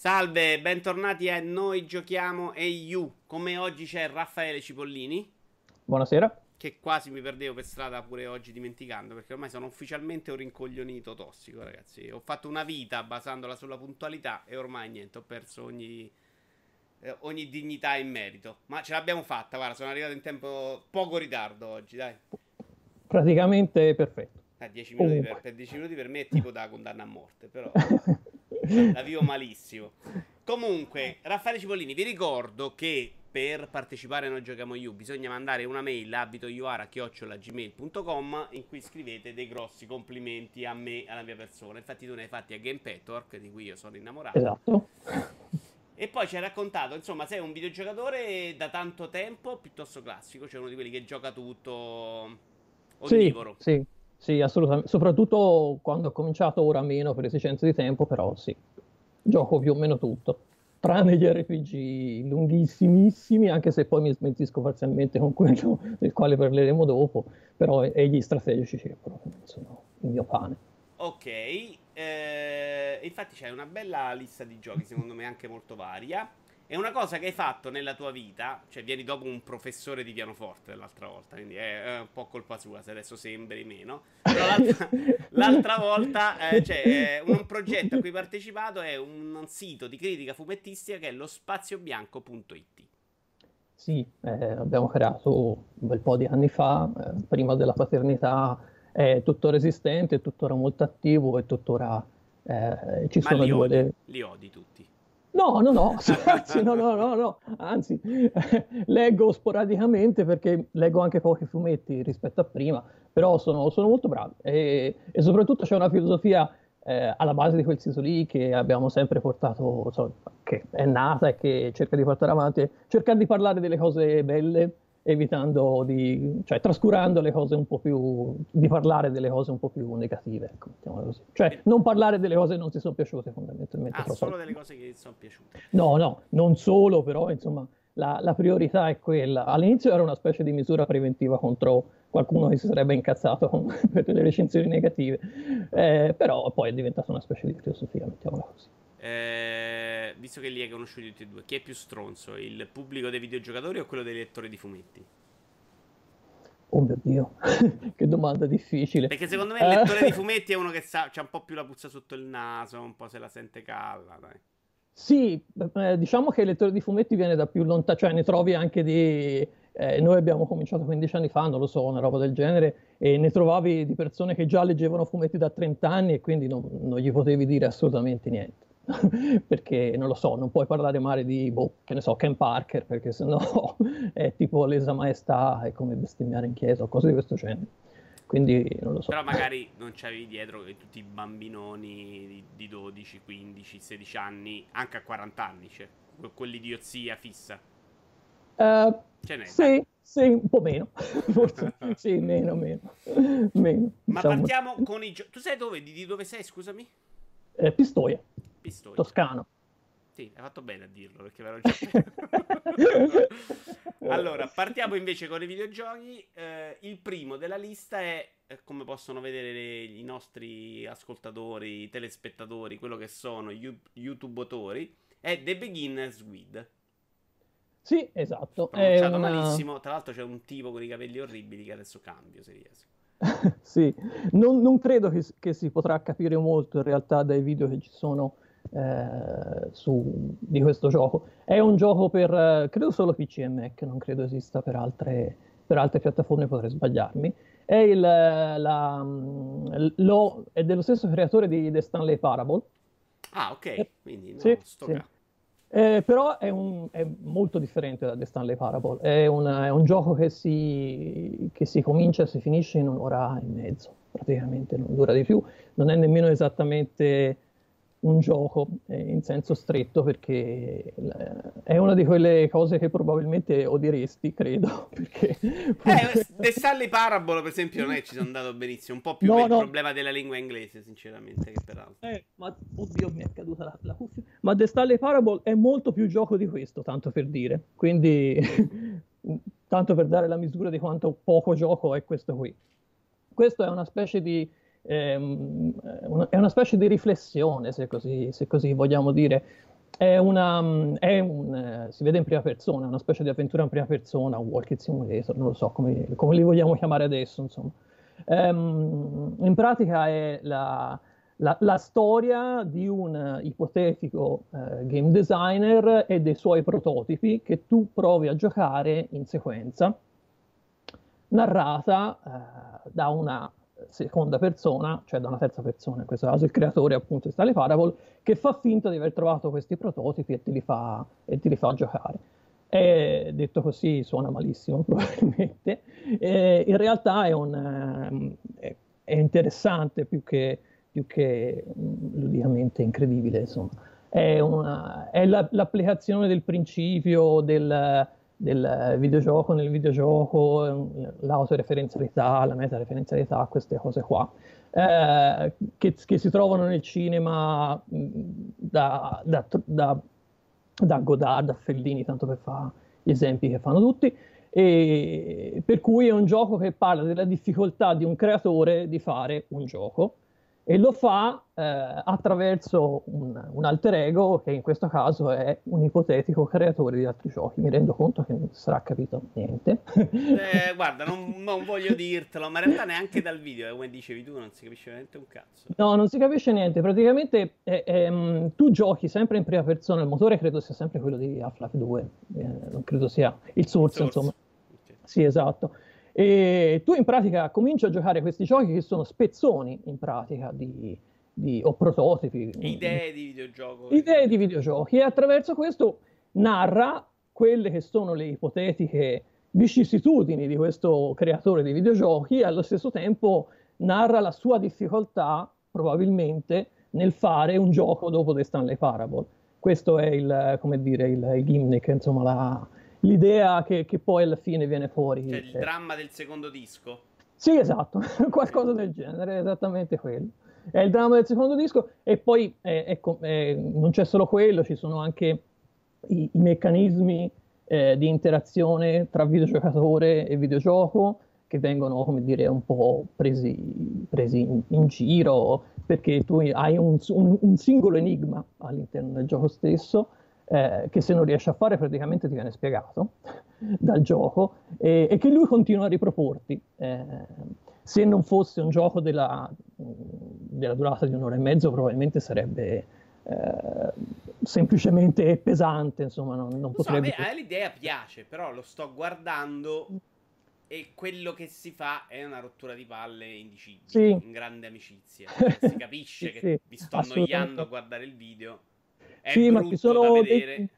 Salve, bentornati a Noi Giochiamo e You. Come oggi c'è Raffaele Cipollini. Buonasera. Che quasi mi perdevo per strada pure oggi dimenticando, perché ormai sono ufficialmente un rincoglionito tossico, ragazzi. Ho fatto una vita basandola sulla puntualità e ormai niente, ho perso ogni, eh, ogni dignità e merito. Ma ce l'abbiamo fatta, guarda, sono arrivato in tempo poco ritardo oggi, dai. Praticamente perfetto. Eh, 10 minuti per, per 10 minuti per me è tipo da condanna a morte, però... la vivo malissimo. Comunque, Raffaele Cipollini, vi ricordo che per partecipare a Noi Giochiamo You bisogna mandare una mail a abitoiuara.gmail.com in cui scrivete dei grossi complimenti a me e alla mia persona. Infatti tu ne hai fatti a Game Petwork, di cui io sono innamorato. Esatto. E poi ci hai raccontato, insomma, sei un videogiocatore da tanto tempo, piuttosto classico, cioè uno di quelli che gioca tutto onnivoro. Sì, sì. Sì, assolutamente. Soprattutto quando ho cominciato, ora meno per esigenze di tempo, però sì, gioco più o meno tutto. Tranne gli RPG lunghissimissimi, anche se poi mi smentisco parzialmente con quello del quale parleremo dopo, però e gli strategici che sono il mio pane. Ok, eh, infatti c'è una bella lista di giochi, secondo me anche molto varia. È una cosa che hai fatto nella tua vita, cioè vieni dopo un professore di pianoforte l'altra volta, quindi è, un po' colpa sua se adesso sembri meno. Però l'altra, l'altra volta, eh, cioè, un, un progetto a cui hai partecipato è un, un sito di critica fumettistica che è lo spaziobianco.it. Sì, eh, abbiamo creato un bel po' di anni fa, eh, prima della paternità, è tuttora esistente, è tuttora molto attivo e tuttora eh, ci Ma sono li due... odi, de- li odi tutti. No, no, no, anzi, no, no, no, no, anzi, leggo sporadicamente perché leggo anche pochi fumetti rispetto a prima, però sono, sono molto bravi. E, e, soprattutto c'è una filosofia eh, alla base di quel sito lì che abbiamo sempre portato, so, che è nata e che cerca di portare avanti, cercare di parlare delle cose belle evitando di, cioè trascurando le cose un po' più, di parlare delle cose un po' più negative, ecco, così. Cioè non parlare delle cose che non ti sono piaciute fondamentalmente. Ah, solo delle cose che ti sono piaciute. No, no, non solo, però insomma la, la, priorità è quella. All'inizio era una specie di misura preventiva contro qualcuno che si sarebbe incazzato con, per delle recensioni negative, eh, però poi è diventata una specie di filosofia, mettiamola così. Eh, visto che li hai conosciuti tutti e due, chi è più stronzo? Il pubblico dei videogiocatori o quello dei lettori di fumetti? Oh mio Dio, che domanda difficile. Perché secondo me il lettore di fumetti è uno che sa, c'ha un po' più la puzza sotto il naso, un po' se la sente calda, dai. Sì, eh, diciamo che il lettore di fumetti viene da più lontano, cioè ne trovi anche di... Eh, noi abbiamo cominciato 15 anni fa, non lo so, una roba del genere, e ne trovavi di persone che già leggevano fumetti da 30 anni e quindi non, non gli potevi dire assolutamente niente. perché non lo so, non puoi parlare male di, boh, che ne so, Ken Parker, perché sennò è tipo lesa maestà, è come bestemmiare in chiesa o cose di questo genere. Quindi non lo so. Però magari non c'avevi dietro che tutti i bambinoni di 12, 15, 16 anni, anche a 40 anni, cioè quell'idiozia fissa. Uh, Ce n'è. Sì, sì, un po' meno. Forse sì, meno, meno. meno Ma diciamo. partiamo con i giochi. Tu sai dove? Di, di dove sei, scusami? Eh, Pistoia. Pistoia. Toscano. Sì, hai fatto bene a dirlo perché ve l'ho già Allora, partiamo invece con i videogiochi. Eh, il primo della lista è, eh, come possono vedere le, i nostri ascoltatori, telespettatori, quello che sono YouTube-otori, è The Beginner's Guide. Sì, esatto. Pronunciato una... malissimo. Tra l'altro c'è un tipo con i capelli orribili che adesso cambio, se riesco. sì, non, non credo che, che, si potrà capire molto in realtà dai video che ci sono eh, su, di questo gioco. È un gioco per, eh, credo solo PC e Mac, non credo esista per altre, per altre piattaforme, potrei sbagliarmi. È, il, la, lo, è dello stesso creatore di The Stanley Parable. Ah, ok, eh, quindi no, sì, sì. Eh, però è, un, è, molto differente da The Stanley Parable. È, una, è un gioco che si, che si, comincia e si finisce in un'ora e mezzo, praticamente non dura di più. Non è nemmeno esattamente un gioco eh, in senso stretto perché eh, è una di quelle cose che probabilmente odieresti, credo. Perché... Eh, The Stanley Parable, per esempio, non è ci sono andato benissimo. Un po' più no, per no. il problema della lingua inglese, sinceramente, che peraltro. Eh, ma oddio, mi è caduta la, la cuffia. Ma The Stanley Parable è molto più gioco di questo, tanto per dire. Quindi, tanto per dare la misura di quanto poco gioco è questo qui. Questo è una specie di è una specie di riflessione, se così, se così vogliamo dire, è una, è un, eh, si vede in prima persona, una specie di avventura in prima persona, un walking simulator, non lo so come, come li vogliamo chiamare adesso, insomma. Um, in pratica è la, la, la, storia di un ipotetico uh, game designer e dei suoi prototipi che tu provi a giocare in sequenza, narrata uh, da una seconda persona, cioè da una terza persona, in questo caso il creatore appunto di Stanley Parable, che fa finta di aver trovato questi prototipi e te li fa, te li fa giocare. E, detto così suona malissimo probabilmente, e in realtà è, un, è, è interessante più che, più che mm, ludicamente incredibile, insomma. È, una, è la, l'applicazione del principio del del videogioco nel videogioco, l'autoreferenzialità, la metareferenzialità, queste cose qua, eh, che, che, si trovano nel cinema da, da, da, da, Godard, da Fellini, tanto per fare gli esempi che fanno tutti, e per cui è un gioco che parla della difficoltà di un creatore di fare un gioco e lo fa eh, attraverso un, un, alter ego che in questo caso è un ipotetico creatore di altri giochi. Mi rendo conto che non sarà capito niente. Eh, guarda, non, non, voglio dirtelo, ma in realtà neanche dal video, eh, come dicevi tu, non si capisce veramente un cazzo. No, non si capisce niente. Praticamente eh, ehm, tu giochi sempre in prima persona, il motore credo sia sempre quello di Half-Life 2, eh, non credo sia il source, il source. insomma. Okay. Sì, esatto. E tu in pratica cominci a giocare questi giochi che sono spezzoni in pratica di, di, o prototipi. Idee di videogioco. Idee di videogiochi e attraverso questo narra quelle che sono le ipotetiche vicissitudini di questo creatore di videogiochi e allo stesso tempo narra la sua difficoltà probabilmente nel fare un gioco dopo The Stanley Parable. Questo è il, come dire, il, il gimmick, insomma, la, l'idea che, che, poi alla fine viene fuori. Cioè il dramma del secondo disco. Sì, esatto, qualcosa del genere, esattamente quello. È il dramma del secondo disco e poi eh, ecco, eh, non c'è solo quello, ci sono anche i, i meccanismi eh, di interazione tra videogiocatore e videogioco che vengono, come dire, un po' presi, presi in, in, giro perché tu hai un, un, un singolo enigma all'interno del gioco stesso eh, che se non riesci a fare praticamente ti viene spiegato dal gioco e, e, che lui continua a riproporti. Eh, se non fosse un gioco della, della, durata di un'ora e mezzo probabilmente sarebbe eh, semplicemente pesante, insomma non, non potrebbe... So, a me l'idea piace, però lo sto guardando e quello che si fa è una rottura di palle indicibile, sì. in grande amicizia. Si capisce sì, che sì, vi sto annoiando a guardare il video è sì, ma ci sono dei...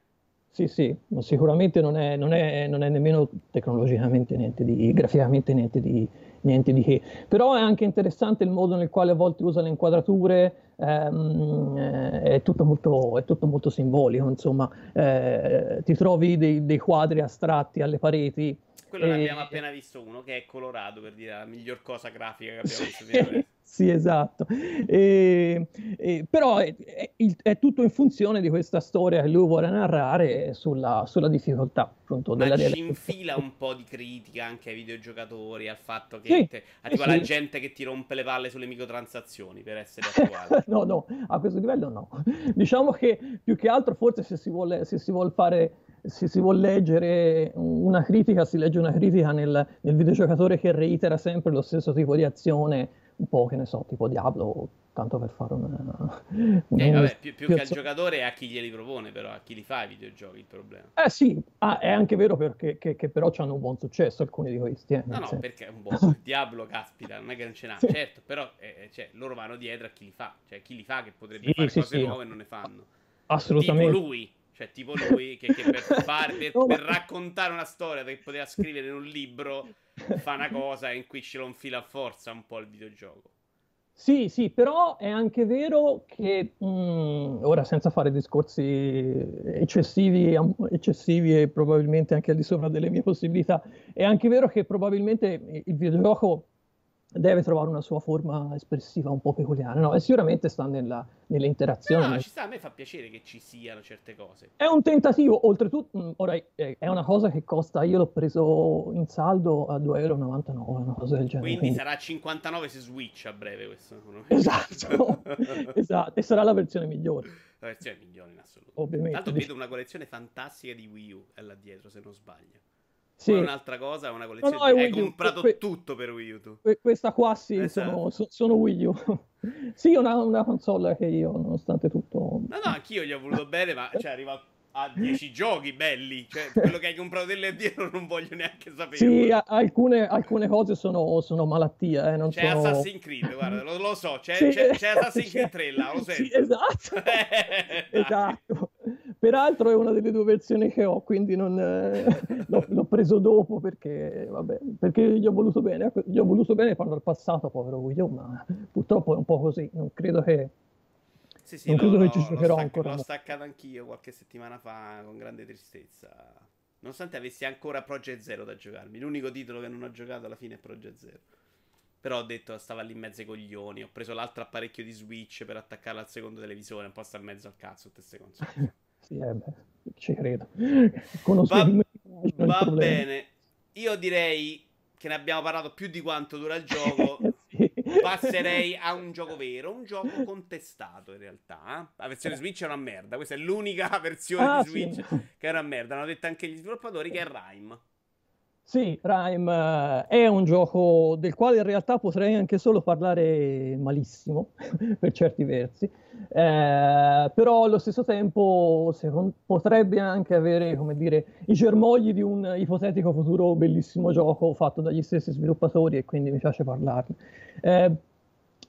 Sì, sì, ma sicuramente non è, non, è, non è, nemmeno tecnologicamente niente di, graficamente niente di, niente di che. Però è anche interessante il modo nel quale a volte usa le inquadrature, ehm, eh, è, tutto molto, è, tutto molto, simbolico, insomma, eh, ti trovi dei, dei, quadri astratti alle pareti. Quello e... ne abbiamo appena visto uno, che è colorato, per dire la miglior cosa grafica che abbiamo visto sì, esatto. E, e, però è, è, è, tutto in funzione di questa storia che lui vuole narrare sulla, sulla difficoltà appunto della Ma ci infila un po' di critica anche ai videogiocatori, al fatto che sì, te, arriva sì. la gente che ti rompe le palle sulle microtransazioni per essere attuale. no, no, a questo livello no. Diciamo che più che altro forse se si vuole, se si vuole fare se si vuole leggere una critica, si legge una critica nel, nel videogiocatore che reitera sempre lo stesso tipo di azione un po' che ne so, tipo Diablo, tanto per fare una... una eh, vabbè, più, più che al giocatore è a chi glieli propone, però a chi li fa i videogiochi il problema. Eh sì, ah, è anche vero perché che, che però hanno un buon successo alcuni di questi. Eh, no, no, senso. perché è un buon Diablo, caspita, non è che non ce n'ha, sì. certo, però eh, cioè, loro vanno dietro a chi li fa, cioè chi li fa che potrebbe sì, fare sì, cose nuove e non ne fanno. Assolutamente. Tipo lui, cioè tipo lui che, che per, fare, per, per raccontare una storia che poteva scrivere in un libro fa una cosa in cui ce lo infila a forza un po' il videogioco. Sì, sì, però è anche vero che, mh, ora senza fare discorsi eccessivi, eccessivi e probabilmente anche al di sopra delle mie possibilità, è anche vero che probabilmente il videogioco deve trovare una sua forma espressiva un po' peculiare, no? E sicuramente sta nella, nelle interazioni. No, no, ci sta, a me fa piacere che ci siano certe cose. È un tentativo, oltretutto, mm, ora è una cosa che costa, io l'ho preso in saldo a 2,99 euro, una cosa del genere. Quindi, quindi, sarà 59 su Switch a breve questo. Esatto, esatto, e sarà la versione migliore. La versione migliore in assoluto. Ovviamente. Tanto vedo una collezione fantastica di Wii U là dietro, se non sbaglio. Sì. Un'altra cosa, una collezione. No, no, hai comprato que- tutto per Wii U. Que- questa qua sì, esatto. sono, sono, Wii U. sì, una, una console che io, nonostante tutto. No, no, anch'io gli ho voluto bene, ma cioè, arriva a 10 giochi belli. Cioè, quello che hai comprato delle dietro non voglio neanche sapere. Sì, a- alcune, alcune, cose sono, sono malattie. Eh, non c'è sono... Assassin's Creed, guarda, lo, lo so. C'è, sì, c'è, c'è Assassin's Creed 3 là, lo sento. Sì, esatto. esatto. Peraltro è una delle due versioni che ho, quindi non, eh, l'ho, l'ho, preso dopo perché, vabbè, perché gli ho voluto bene. Gli ho voluto bene quando al passato, povero Guido, ma purtroppo è un po' così. Non credo che sì, sì, non credo che ci giocherò stac- ancora. L'ho staccato anch'io qualche settimana fa con grande tristezza. Nonostante avessi ancora Project Zero da giocarmi. L'unico titolo che non ho giocato alla fine è Project Zero. Però ho detto, stava lì in mezzo ai coglioni. Ho preso l'altro apparecchio di Switch per attaccarlo al secondo televisore. Un po' sta in mezzo al cazzo tutte queste console. sì, eh beh, ci credo. Conosco va, va bene. Io direi che ne abbiamo parlato più di quanto dura il gioco. passerei a un gioco vero, un gioco contestato in realtà. Eh? La versione Switch è una merda, questa è l'unica versione ah, di Switch sì. che è una merda. L'hanno detto anche gli sviluppatori che è Rime. Sì, Rime uh, è un gioco del quale in realtà potrei anche solo parlare malissimo, per certi versi, eh, però allo stesso tempo potrebbe anche avere, come dire, i germogli di un ipotetico futuro bellissimo gioco fatto dagli stessi sviluppatori e quindi mi piace parlarne. Eh,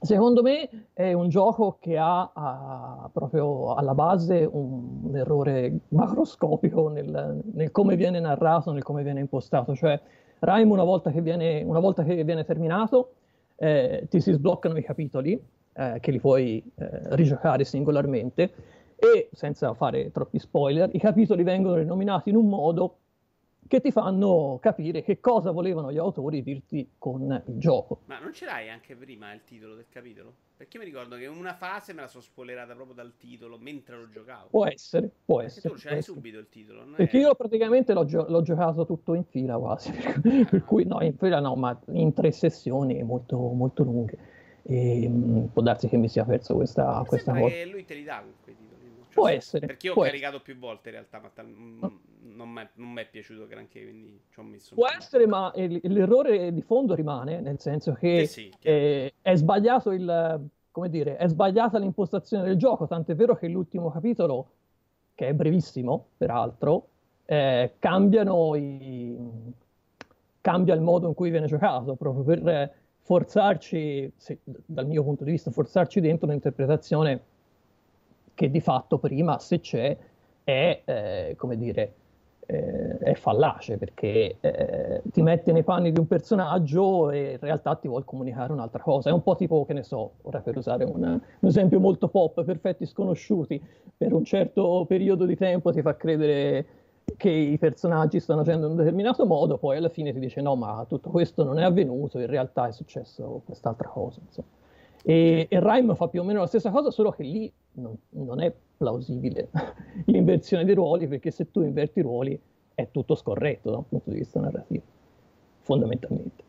Secondo me è un gioco che ha, ha proprio alla base un, un errore macroscopico nel, nel, come viene narrato, nel come viene impostato. Cioè, Rime una volta che viene, volta che viene terminato, eh, ti si sbloccano i capitoli, eh, che li puoi eh, rigiocare singolarmente, e senza fare troppi spoiler, i capitoli vengono rinominati in un modo che ti fanno capire che cosa volevano gli autori dirti con il gioco. Ma non ce l'hai anche prima il titolo del capitolo? Perché mi ricordo che una fase me la sono spoilerata proprio dal titolo mentre lo giocavo. Può essere, può Perché essere. tu ce l'hai subito il titolo. Perché è... io praticamente l'ho, gio- l'ho, giocato tutto in fila quasi, per, per cui no, in fila no, ma in tre sessioni molto, molto lunghe. E, mh, mm, può darsi che mi sia perso questa, questa cosa. che lui te li dà quei titoli. Cioè, può essere. Perché io ho caricato essere. più volte in realtà, ma tal- no non mi è piaciuto granché, quindi ci ho messo Può essere, ma il, l'errore di fondo rimane, nel senso che eh sì, eh, è sbagliato il, come dire, è sbagliata l'impostazione del gioco, tant'è vero che l'ultimo capitolo, che è brevissimo, peraltro, eh, cambiano i... cambia il modo in cui viene giocato, proprio per forzarci, se, dal mio punto di vista, forzarci dentro un'interpretazione che di fatto prima, se c'è, è, eh, come dire, eh, è fallace perché eh, ti metti nei panni di un personaggio e in realtà ti vuol comunicare un'altra cosa. È un po' tipo, che ne so, ora per usare un, un esempio molto pop, perfetti sconosciuti, per un certo periodo di tempo ti fa credere che i personaggi stanno agendo in un determinato modo, poi alla fine ti dice no, ma tutto questo non è avvenuto, in realtà è successo quest'altra cosa. Insomma. E, e Rime fa più o meno la stessa cosa, solo che lì non, non è plausibile l'inversione dei ruoli, perché se tu inverti i ruoli è tutto scorretto da un punto di vista narrativo, fondamentalmente.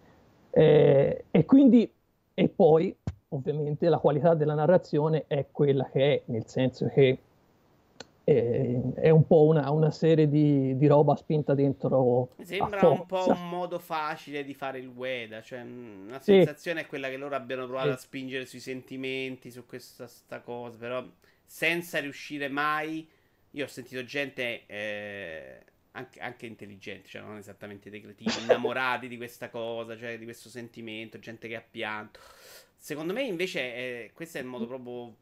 Eh, e quindi, e poi, ovviamente, la qualità della narrazione è quella che è, nel senso che eh, è un po' una, una serie di, di, roba spinta dentro. Sembra un po' un modo facile di fare il Weda, cioè la sensazione sì. è quella che loro abbiano provato sì. a spingere sui sentimenti, su questa cosa, però senza riuscire mai. Io ho sentito gente eh, anche, anche, intelligente, cioè non esattamente dei cretini, innamorati di questa cosa, cioè di questo sentimento, gente che ha pianto. Secondo me invece eh, questo è il modo proprio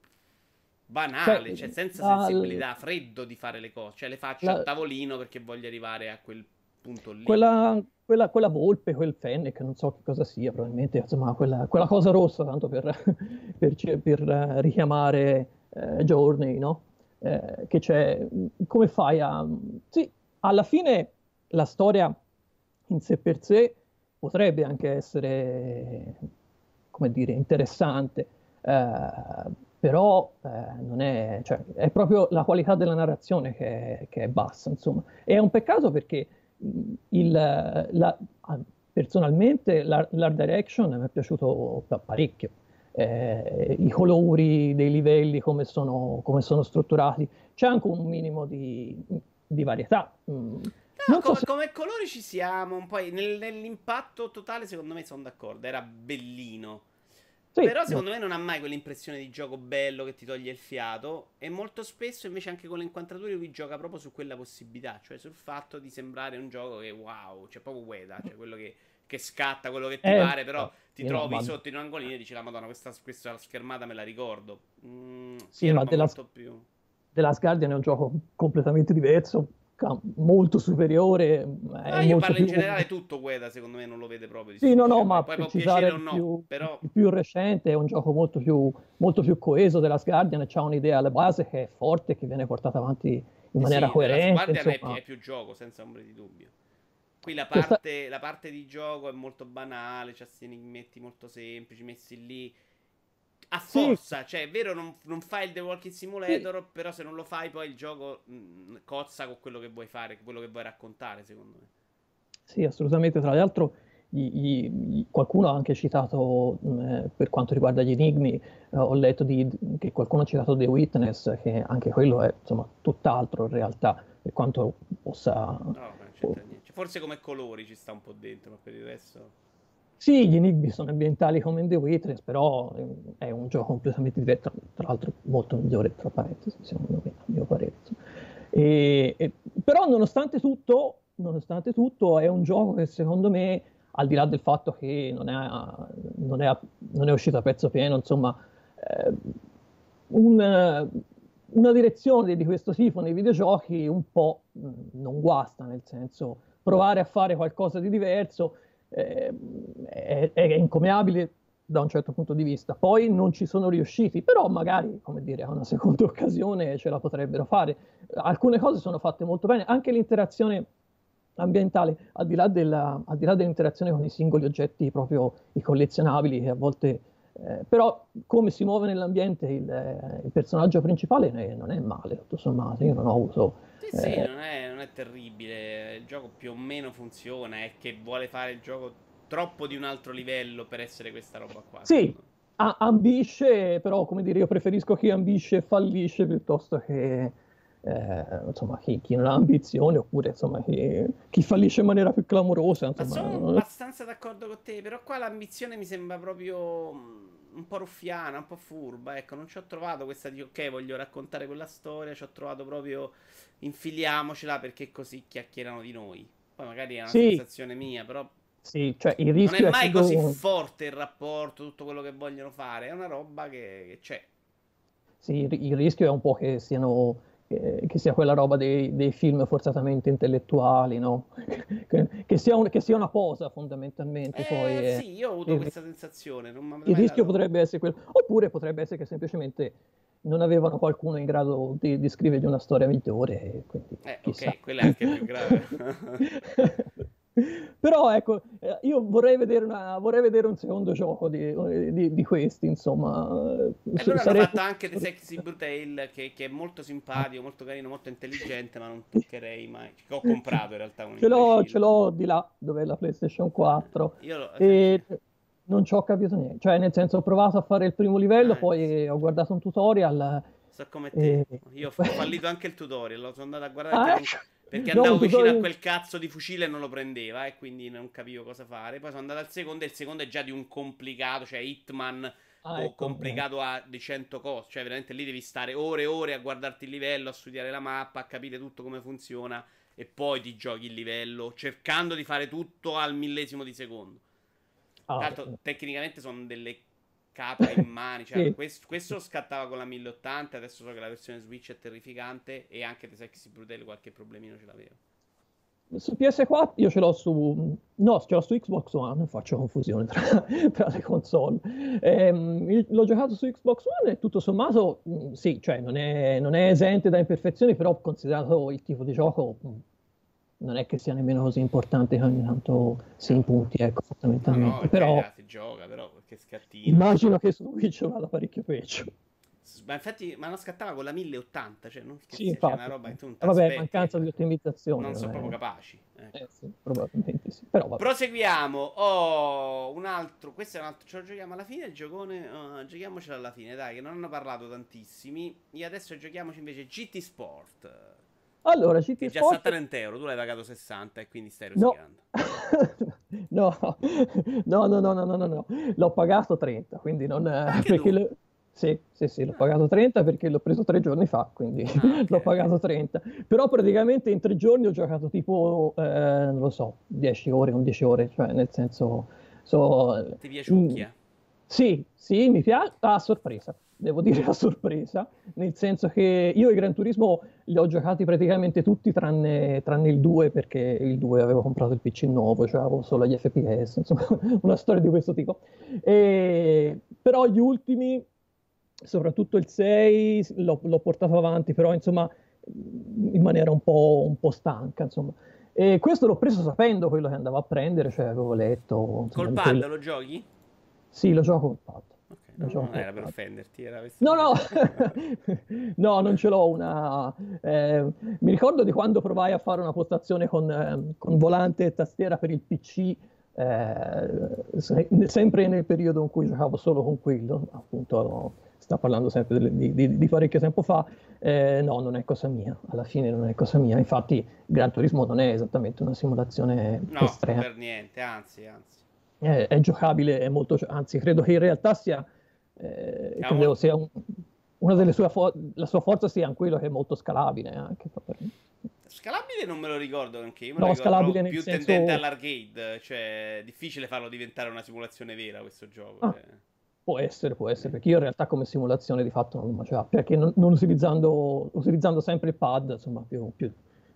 banale, cioè, cioè senza al... sensibilità, freddo di fare le cose, cioè le faccio la... a tavolino perché voglio arrivare a quel punto lì. Quella, quella, quella volpe, quel fennec, non so che cosa sia, probabilmente, insomma, quella, quella cosa rossa, tanto per, per, per richiamare eh, Journey, no? Eh, che c'è, come fai a... Sì, alla fine la storia in sé per sé potrebbe anche essere come dire, interessante, eh, però eh, non è, cioè, è proprio la qualità della narrazione che è, che è bassa, insomma. E è un peccato perché il, la, personalmente l'art direction mi è piaciuto parecchio. Eh, i colori dei livelli, come sono, come sono, strutturati, c'è anche un minimo di, di varietà. Mm. No, come, so come, colori ci siamo, poi nel, nell'impatto totale secondo me sono d'accordo, era bellino. Sì, Però secondo no. me non ha mai quell'impressione di gioco bello che ti toglie il fiato. E molto spesso invece anche con le inquadrature lui gioca proprio su quella possibilità, cioè sul fatto di sembrare un gioco che wow, cioè proprio Ueda, cioè quello che, che scatta, quello che ti eh, pare, però ti trovi no, sotto in un angolino e dici la madonna questa, questa schermata me la ricordo. Mm, sì, ma della, più... della Guardian è un gioco completamente diverso molto superiore. Ah, io parlo più... in generale tutto Gueda, secondo me non lo vede proprio. Sì, no, no, ma poi piacere o no, più, però... il più recente è un gioco molto più, molto più coeso della Guardian e c'ha un'idea alla base che è forte, che viene portata avanti in maniera sì, coerente. La Guardian insomma... è, più gioco, senza ombra di dubbio. Qui la parte, Questa... la parte di gioco è molto banale, c'ha questi enigmetti molto semplici messi lì a forza, sì. cioè è vero non, non, fai il The Walking Simulator, sì. però se non lo fai poi il gioco mh, mm, cozza con quello che vuoi fare, quello che vuoi raccontare secondo me. Sì, assolutamente, tra l'altro gli, gli, qualcuno ha anche citato, mh, mm, per quanto riguarda gli enigmi, eh, ho letto di, che qualcuno ha citato The Witness, che anche quello è insomma tutt'altro in realtà, per quanto possa... No, non c'entra niente. Forse come colori ci sta un po' dentro, ma per il resto... Sì, gli enigmi sono ambientali come in The Witness, però è un gioco completamente diverso, tra l'altro molto migliore, tra parentesi, secondo me, a mio parere. E, e, però nonostante tutto, nonostante tutto, è un gioco che secondo me, al di là del fatto che non è, non è, non è uscito a pezzo pieno, insomma, eh, un, una direzione di questo tipo nei videogiochi un po' non guasta, nel senso provare a fare qualcosa di diverso eh, è, è incommiabile da un certo punto di vista. Poi non ci sono riusciti, però magari, come dire, a una seconda occasione ce la potrebbero fare. Alcune cose sono fatte molto bene, anche l'interazione ambientale, al di là, della, al di là dell'interazione con i singoli oggetti, proprio i collezionabili, che a volte... Eh, però come si muove nell'ambiente il, il personaggio principale non è male, tutto sommato, io non ho avuto sì, sì, eh. non, è, non, è, terribile. Il gioco più o meno funziona. È che vuole fare il gioco troppo di un altro livello per essere questa roba qua. Sì, a- ambisce, però, come dire, io preferisco chi ambisce e fallisce piuttosto che. Eh, insomma, chi, chi, non ha ambizione oppure insomma, chi, chi, fallisce in maniera più clamorosa. Insomma, Ma sono abbastanza d'accordo con te, però qua l'ambizione mi sembra proprio un po' ruffiana, un po' furba. Ecco, non ci ho trovato questa di ok, voglio raccontare quella storia. Ci ho trovato proprio infiliamocela perché così chiacchierano di noi. Poi magari è una sì. sensazione mia, però. Sì, cioè il rischio non è mai è così forte il rapporto, tutto quello che vogliono fare. È una roba che, che c'è. Sì, il rischio è un po' che siano che, sia quella roba dei, dei film forzatamente intellettuali, no? che, che, sia un, che, sia una posa fondamentalmente. Eh, poi, eh, sì, io ho avuto il, questa sensazione. il rischio dato. potrebbe essere quello, oppure potrebbe essere che semplicemente non avevano qualcuno in grado di, di scrivergli una storia migliore. Quindi, eh, ok, quella è anche più grave. Però ecco, eh, io vorrei vedere, una, vorrei vedere un secondo gioco di, di, di questi, insomma. E allora Sare... hanno fatto anche The Sexy Brutal, che, che, è molto simpatico, molto carino, molto intelligente, ma non toccherei mai. Che ho comprato in realtà. Ce l'ho, ce l'ho, di là, dove è la PlayStation 4. Io lo... E non ci ho capito niente. Cioè, nel senso, ho provato a fare il primo livello, ah, poi sì. ho guardato un tutorial. So come te. E... Io ho fallito anche il tutorial, sono andato a guardare. Ah, perché andavo no, vicino a quel cazzo di fucile e non lo prendeva e quindi non capivo cosa fare. Poi sono andato al secondo e il secondo è già di un complicato, cioè Hitman ah, ecco, complicato a di 100 cose. Cioè veramente lì devi stare ore e ore a guardarti il livello, a studiare la mappa, a capire tutto come funziona e poi ti giochi il livello cercando di fare tutto al millesimo di secondo. Ah, Tanto tecnicamente sono delle capre in mani. Cioè, sì. questo, questo, scattava con la 1080. Adesso so che la versione Switch è terrificante. E anche The Sexy Brutal qualche problemino ce l'aveva. Su PS4 io ce l'ho su. No, ce l'ho su Xbox One. Faccio confusione tra, tra le console. Ehm, l'ho giocato su Xbox One e tutto sommato, mm, sì, cioè non è, non è esente da imperfezioni, però considerato il tipo di gioco mm, non è che sia nemmeno così importante che ogni tanto si impunti, ecco, fondamentalmente. No, no, però... si gioca, però qualche scattino. Immagino che su Twitch vada parecchio peggio. Ma infatti, ma non scattava con la 1080, cioè non sì, infatti. una roba che tu non eh, Vabbè, mancanza di ottimizzazione. Non sono proprio capaci. Ecco. Eh sì, probabilmente sì. Però, vabbè. Proseguiamo. Oh, un altro. Questo è un altro. Ce lo giochiamo alla fine. Il giocone. Uh, giochiamocelo alla fine, dai, che non hanno parlato tantissimi. E adesso giochiamoci invece GT Sport. Allora, GT Sport... già sta a 30 euro, tu l'hai pagato 60 e quindi stai rosicando. No. no, no, no, no, no, no, no, l'ho pagato 30, quindi non... perché le... Sì, sì, sì, l'ho ah. pagato 30 perché l'ho preso tre giorni fa, quindi ah, okay. l'ho pagato 30. Però praticamente in tre giorni ho giocato tipo, eh, non lo so, 10 ore, 11 ore, cioè nel senso... So, Ti piace un mm, Sì, sì, mi piace, a sorpresa, devo dire a sorpresa, nel senso che io i Gran Turismo li ho giocati praticamente tutti tranne, tranne il 2 perché il 2 avevo comprato il PC nuovo, cioè avevo solo gli FPS, insomma una storia di questo tipo. E, però gli ultimi soprattutto il 6 l'ho, l'ho, portato avanti, però insomma in maniera un po', un po', stanca, insomma. E questo l'ho preso sapendo quello che andavo a prendere, cioè avevo letto... Insomma, col pad quello... lo giochi? Sì, lo gioco col pad. No, non era per offenderti, era No, no, no, non ce l'ho una... Eh, mi ricordo di quando provai a fare una postazione con, eh, con volante e tastiera per il PC, eh, sempre nel periodo in cui giocavo solo con quello, appunto sta parlando sempre di, di, di parecchio tempo fa, eh, no, non è cosa mia, alla fine non è cosa mia, infatti Gran Turismo non è esattamente una simulazione no, estrema. per niente, anzi, anzi. È, è giocabile, è molto, anzi credo che in realtà sia, eh, credo sia un, una delle sue, fo- la sua forza sia in quello che è molto scalabile anche. Scalabile non me lo ricordo anche io, me no, scalabile nel più senso... tendente all'arcade, cioè è difficile farlo diventare una simulazione vera questo gioco. Ah. Cioè. Può essere, può essere, perché io in realtà come simulazione di fatto non lo faccio, perché non, non utilizzando, utilizzando, sempre il pad, insomma, più, più,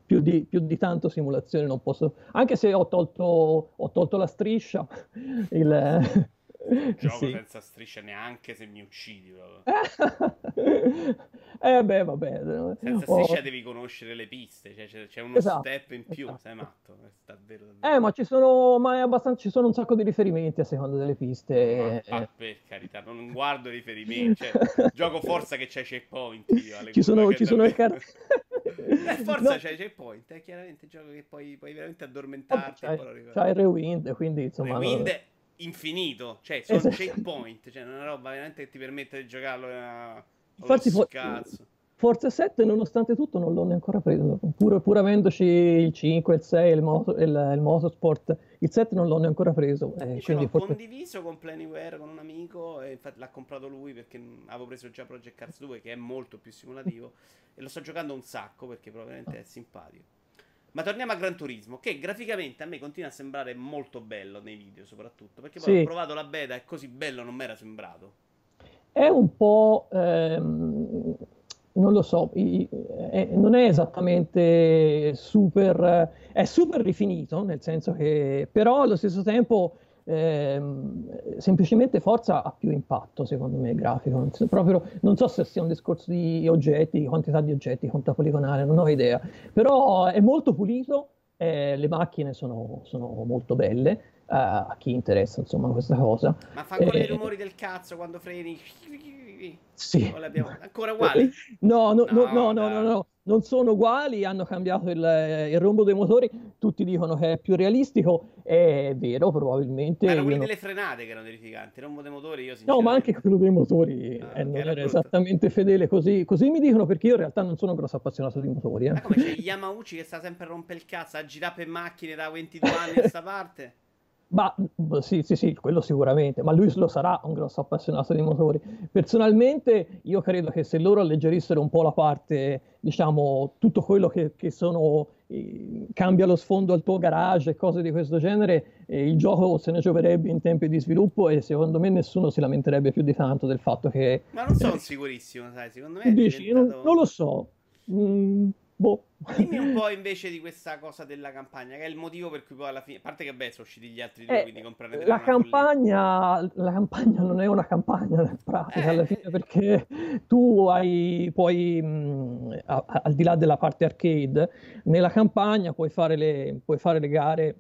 più, di, più, di, tanto simulazione non posso, anche se ho tolto, ho tolto la striscia, il, gioco sì. senza striscia neanche se mi uccidi. eh beh, vabbè. Senza oh. striscia devi conoscere le piste, cioè c'è, c'è uno esatto. step in più, esatto. sei matto. Davvero, davvero. Eh, ma ci sono, ma abbastanza, ci sono un sacco di riferimenti a seconda delle piste. Ma, ma per carità, non guardo riferimenti, cioè, gioco forza che c'è checkpoint io. Ci sono, ci sono le carte. Eh, forza no. c'è checkpoint, è chiaramente gioco che puoi, puoi veramente addormentarti. Vabbè, c'hai, c'hai rewind, quindi insomma... Rewind infinito, cioè sono esatto. checkpoint, cioè una roba veramente che ti permette di giocarlo a... Infatti, for- Forza 7 nonostante tutto non l'ho neanche ancora preso, pur, pur avendoci il 5, il 6, il, moto, il, il Motorsport, il 7 non l'ho neanche ancora preso. Eh, quindi l'ho forse... condiviso con Planyware con un amico e infatti l'ha comprato lui perché avevo preso già Project Cars 2 che è molto più simulativo e lo sto giocando un sacco perché probabilmente è simpatico. Ma torniamo a Gran Turismo, che graficamente a me continua a sembrare molto bello nei video, soprattutto perché poi sì. ho provato la beta e così bello non mi era sembrato. È un po'. Ehm, non lo so, è, non è esattamente super. È super rifinito, nel senso che. però allo stesso tempo eh, semplicemente Forza ha più impatto secondo me grafico. Non so, proprio, non so se sia un discorso di oggetti, quantità di oggetti, quantità poligonale, non ho idea. Però è molto pulito eh, le macchine sono, sono molto belle eh, a chi interessa insomma questa cosa. Ma fa ancora i eh, rumori del cazzo quando freni. Sì. Ancora uguali? No, no, no, no, no, no, no, non sono uguali, hanno cambiato il, il, rombo dei motori, tutti dicono che è più realistico, è vero probabilmente. Ma erano quelli delle frenate che erano terrificanti, il rombo dei motori io No, ma anche quello dei motori ah, eh, non era, era esattamente fedele così, così mi dicono perché io in realtà non sono grosso appassionato di motori. Eh. Ma come c'è Yamauchi che sta sempre a rompere il cazzo, a girare per macchine da 22 anni a questa parte? Ma sì, sì, sì, quello sicuramente, ma lui lo sarà un grosso appassionato di motori. Personalmente io credo che se loro alleggerissero un po' la parte, diciamo, tutto quello che, che sono, eh, cambia lo sfondo al tuo garage e cose di questo genere, eh, il gioco se ne gioverebbe in tempi di sviluppo e secondo me nessuno si lamenterebbe più di tanto del fatto che... Ma non sono eh, sicurissimo, sai, secondo me... Dici, diventato... non, non, lo so. Mm, Boh. Dimmi un po' invece di questa cosa della campagna, che è il motivo per cui poi alla fine, a parte che beh, sono usciti gli altri due, eh, quindi comprare la campagna, la campagna non è una campagna nel pratica eh. alla fine, perché tu hai mh, a, a, al di là della parte arcade, nella campagna puoi fare le, puoi fare le gare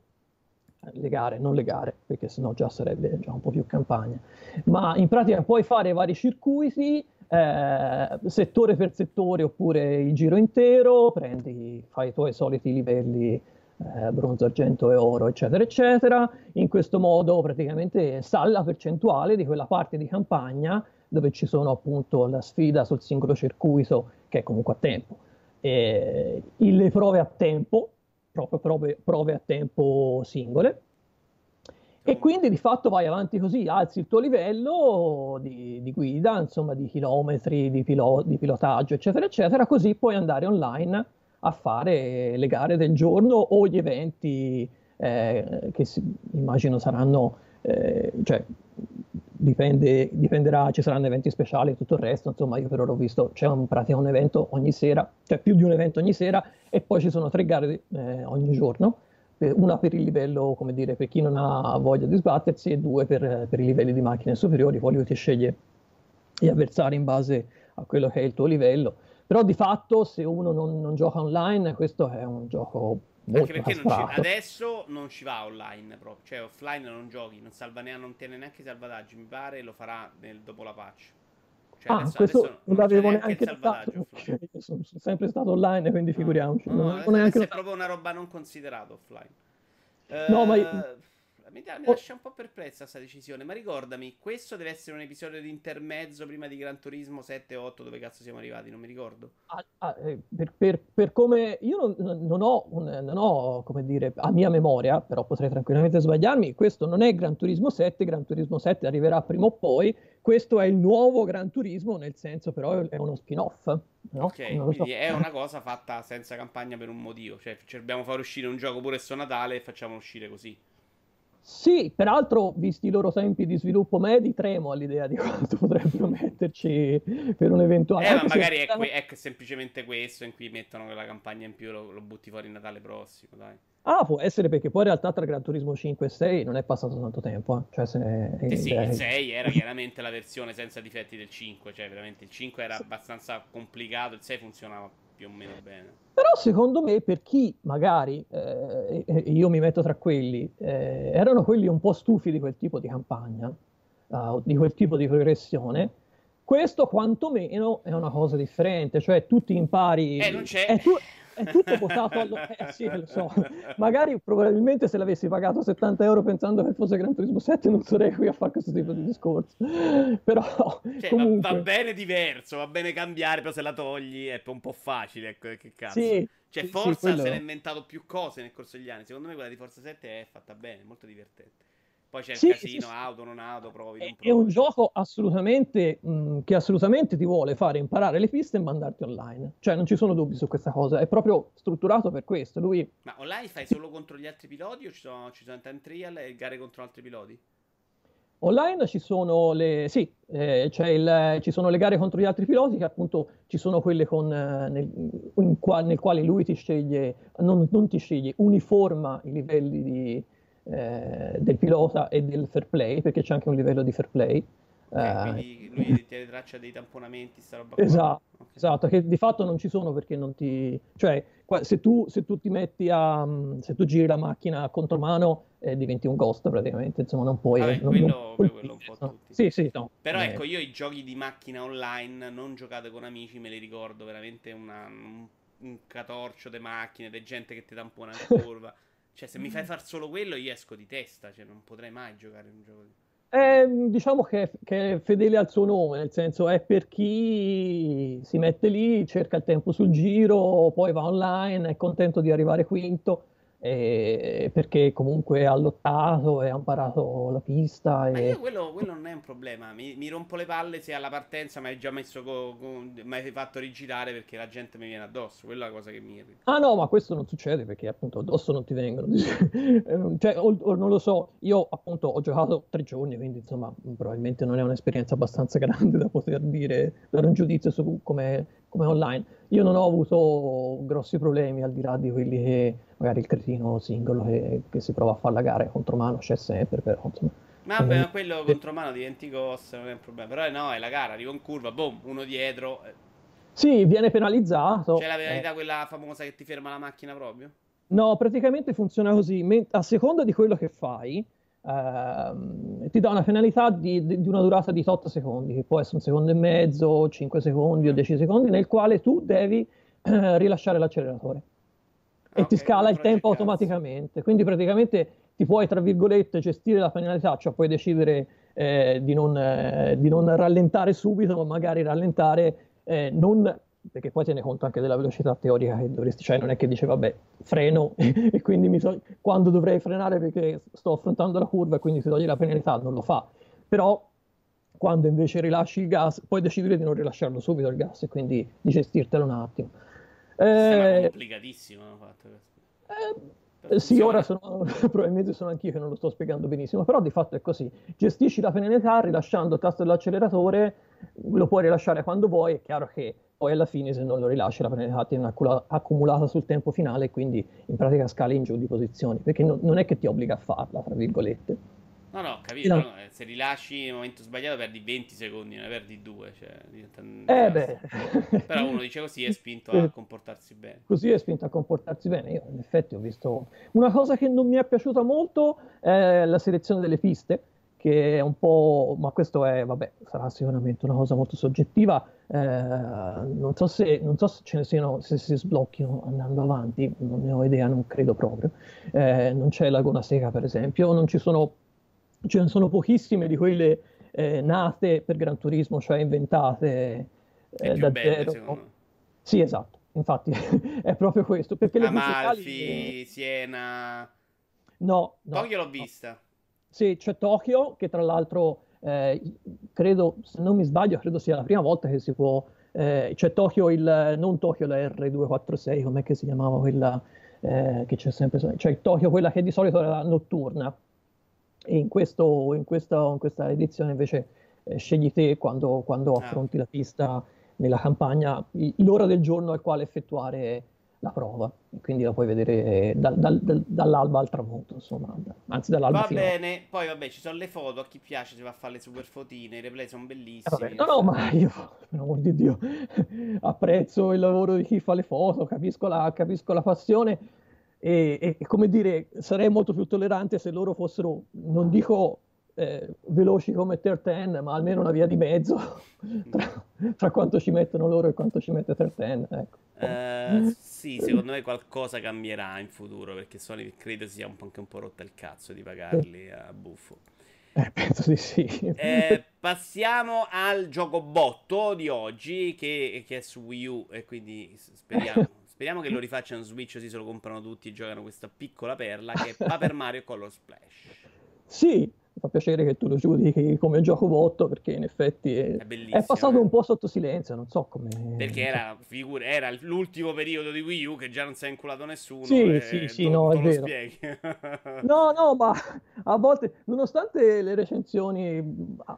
le gare, non le gare, perché sennò già sarebbe già un po' più campagna, ma in pratica puoi fare vari circuiti, eh, settore per settore oppure il giro intero, prendi, fai i tuoi soliti livelli eh, bronzo, argento e oro, eccetera, eccetera. In questo modo praticamente sa la percentuale di quella parte di campagna dove ci sono appunto la sfida sul singolo circuito, che è comunque a tempo, e le prove a tempo, proprio prove, prove a tempo singole, e quindi di fatto vai avanti così, alzi il tuo livello di, di guida, insomma di chilometri, di, pilo, di, pilotaggio, eccetera, eccetera, così puoi andare online a fare le gare del giorno o gli eventi eh, che si, immagino saranno, eh, cioè dipende, dipenderà, ci saranno eventi speciali e tutto il resto, insomma io per ora ho visto, c'è un, pratica un evento ogni sera, cioè più di un evento ogni sera e poi ci sono tre gare eh, ogni giorno, una per il livello, come dire, per chi non ha voglia di sbattersi e due per, per i livelli di macchine superiori, poi lui ti sceglie gli avversari in base a quello che è il tuo livello. Però di fatto se uno non, non gioca online, questo è un gioco Molto Anche perché non ci, adesso non ci va online proprio, cioè offline non giochi, non, salva neanche, non tiene neanche i salvataggi, mi pare, lo farà nel, dopo la patch. Cioè, ah, adesso, questo adesso non l'avevo neanche notato. Cioè, sono sempre stato online, quindi figuriamoci. No, no, non, non è notato. proprio una roba non considerata offline. No, uh, ma io, mi, mi oh. lascia un po' perplessa questa decisione. Ma ricordami, questo deve essere un episodio di intermezzo prima di Gran Turismo 7 e 8, dove cazzo siamo arrivati? Non mi ricordo. Ah, ah, eh, per, per, per, come io non, non, ho, un, non, ho, come dire, a mia memoria, però potrei tranquillamente sbagliarmi. Questo non è Gran Turismo 7. Gran Turismo 7 arriverà prima o poi. Questo è il nuovo Gran Turismo, nel senso, però è uno spin-off. No? Ok, quindi so. è una cosa fatta senza campagna per un motivo. Cioè, dobbiamo far uscire un gioco pure sto Natale e facciamo uscire così. Sì, peraltro, visti i loro tempi di sviluppo medi, tremo all'idea di quanto potrebbero metterci per un eventuale. Eh, ma magari è, que- è, semplicemente questo in cui mettono quella campagna in più lo, lo butti fuori Natale prossimo, dai. Ah, può essere perché poi in realtà tra Gran Turismo 5 e 6 non è passato tanto tempo. Eh. Cioè, se ne... Sì, sì, il 6 era chiaramente la versione senza difetti del 5, cioè veramente il 5 era abbastanza complicato, il 6 funzionava più o meno bene. Però secondo me per chi magari, eh, io mi metto tra quelli, eh, erano quelli un po' stufi di quel tipo di campagna, uh, di quel tipo di progressione, questo quantomeno è una cosa differente, cioè tu ti impari... Eh, non c'è... Tu, è tutto votato allo... Eh sì, lo so. Magari probabilmente se l'avessi pagato 70 euro pensando che fosse Gran Turismo 7 non sarei qui a fare questo tipo di discorso. Però cioè, comunque... va, va, bene diverso, va bene cambiare, però se la togli è un po' facile, ecco, che cazzo. Sì, cioè Forza sì, se ne è inventato più cose nel corso degli anni. Secondo me quella di Forza 7 è fatta bene, molto divertente. Poi c'è il sì, casino, sì, auto, non auto, provi, non provi. È un gioco assolutamente mh, che assolutamente ti vuole fare imparare le piste e mandarti online. Cioè, non ci sono dubbi su questa cosa, è proprio strutturato per questo. Lui... Ma online fai solo contro gli altri piloti o ci sono, ci sono time trial e gare contro altri piloti? Online ci sono le, sì, eh, il, ci sono le gare contro gli altri piloti che appunto ci sono quelle con, eh, nel, qua, nel, quale lui ti sceglie, non, non ti sceglie, uniforma i livelli di, eh, del pilota e del fair play, perché c'è anche un livello di fair play. Okay, quindi lui tiene traccia dei tamponamenti, sta roba esatto, okay. esatto, che di fatto non ci sono perché non ti... cioè se tu, se tu ti metti a... se tu giri la macchina a contromano eh, diventi un ghost praticamente, insomma non puoi... Vabbè, non, quello, non, quello un po' tutti. Sì, sì, no. Però eh. ecco, io i giochi di macchina online non giocate con amici, me li ricordo veramente una, un, un catorcio di macchine, di gente che ti tampona in curva. Cioè, se mi fai far solo quello, io esco di testa. Cioè, non potrei mai giocare un gioco di. Eh, diciamo che, che, è fedele al suo nome, nel senso è per chi si mette lì, cerca il tempo sul giro, poi va online, è contento di arrivare quinto eh, perché comunque ha lottato e ha imparato la pista. Ma io quello, quello, non è un problema, mi, mi, rompo le palle se alla partenza mi hai già messo, co, co, mi hai fatto rigirare perché la gente mi viene addosso, quella è la cosa che mi irrita. Ah no, ma questo non succede perché appunto addosso non ti vengono, cioè, o, o, non lo so, io appunto ho giocato tre giorni, quindi insomma probabilmente non è un'esperienza abbastanza grande da poter dire, dare un giudizio su come come online. Io non ho avuto grossi problemi al di là di quelli che magari il cretino singolo che, che si prova a fare la gara contro mano c'è sempre, però insomma. Ma vabbè, ma quello contro mano diventi cost, non è un problema. Però no, è la gara, arrivo in curva, boom, uno dietro. Sì, viene penalizzato. C'è la penalità eh. quella famosa che ti ferma la macchina proprio? No, praticamente funziona così. A seconda di quello che fai, ehm, ti dà una penalità di, di, una durata di 8 secondi, che può essere un secondo e mezzo, 5 secondi o 10 secondi, nel quale tu devi eh, rilasciare l'acceleratore. E okay, ti scala il tempo automaticamente. Quindi praticamente ti puoi, tra virgolette, gestire la penalità, cioè puoi decidere eh, di, non, eh, di, non, rallentare subito, ma magari rallentare eh, non perché poi tiene conto anche della velocità teorica che dovresti, cioè non è che dice vabbè freno e quindi so, quando dovrei frenare perché sto affrontando la curva e quindi si toglie la penalità, non lo fa, però quando invece rilasci il gas puoi decidere di non rilasciarlo subito il gas e quindi di gestirtelo un attimo. Eh, complicatissimo hanno fatto questo. Eh, sì, ora sono, probabilmente sono anch'io che non lo sto spiegando benissimo, però di fatto è così. Gestisci la penalità rilasciando il tasto dell'acceleratore, lo puoi rilasciare quando vuoi, è chiaro che poi alla fine se non lo rilasci la penalità viene accumulata sul tempo finale quindi in pratica scali in giù di posizioni, perché no, non è che ti obbliga a farla, tra virgolette. No, no, capito, no. Eh, se rilasci nel momento sbagliato perdi 20 secondi, ne perdi 2, cioè, eh beh. Però uno dice così è spinto a comportarsi bene. Così è spinto a comportarsi bene, io in effetti ho visto... Una cosa che non mi è piaciuta molto è la selezione delle piste, che è un po', ma questo è, vabbè, sarà sicuramente una cosa molto soggettiva, eh, non, so se, non, so se, ce ne siano, se si sblocchino andando avanti, non ne ho idea, non credo proprio. Eh, non c'è Laguna Seca, per esempio, non ci sono, ce ne sono pochissime di quelle eh, nate per Gran Turismo, cioè inventate eh, da belle, zero. Sì, esatto, infatti è proprio questo. Perché le Amalfi, Siena... No, no. Tokyo l'ho vista. Sì, c'è Tokyo, che tra l'altro eh, credo, se non mi sbaglio, credo sia la prima volta che si può. Eh, c'è Tokyo, il, non Tokyo la R246, com'è che si chiamava quella eh, che c'è sempre. Cioè Tokyo, quella che di solito era notturna. E in, questo, in, questa, in questa, edizione invece eh, scegli te quando, quando ah. affronti la pista nella campagna, l'ora del giorno al quale effettuare la prova, quindi la puoi vedere da, da, da, dall'alba al tramonto, insomma, anzi dall'alba Va bene, a... poi vabbè, ci sono le foto, a chi piace si va a fare le super fotine, i replay sono bellissimi. Eh, no, no, ma io, per amor di Dio, apprezzo il lavoro di chi fa le foto, capisco la, capisco la passione e, e, come dire, sarei molto più tollerante se loro fossero, non dico eh, veloci come Terten, ma almeno una via di mezzo tra, tra, quanto ci mettono loro e quanto ci mette Terten. Ecco. Uh, sì, secondo me qualcosa cambierà in futuro perché Sony credo sia un po' anche un po' rotta il cazzo di pagarli a buffo. Eh, penso di sì. Eh, passiamo al gioco botto di oggi che, che, è su Wii U e quindi speriamo, speriamo che lo rifacciano Switch così se lo comprano tutti e giocano questa piccola perla che è Paper Mario Color Splash. Sì, mi fa piacere che tu lo giudichi come gioco botto perché in effetti è, è, è passato eh. un po' sotto silenzio, non so come... Perché era, figura, era l'ultimo periodo di Wii U che già non si è inculato nessuno. Sì, sì, sì, no, è vero. no, no, ma a volte, nonostante le recensioni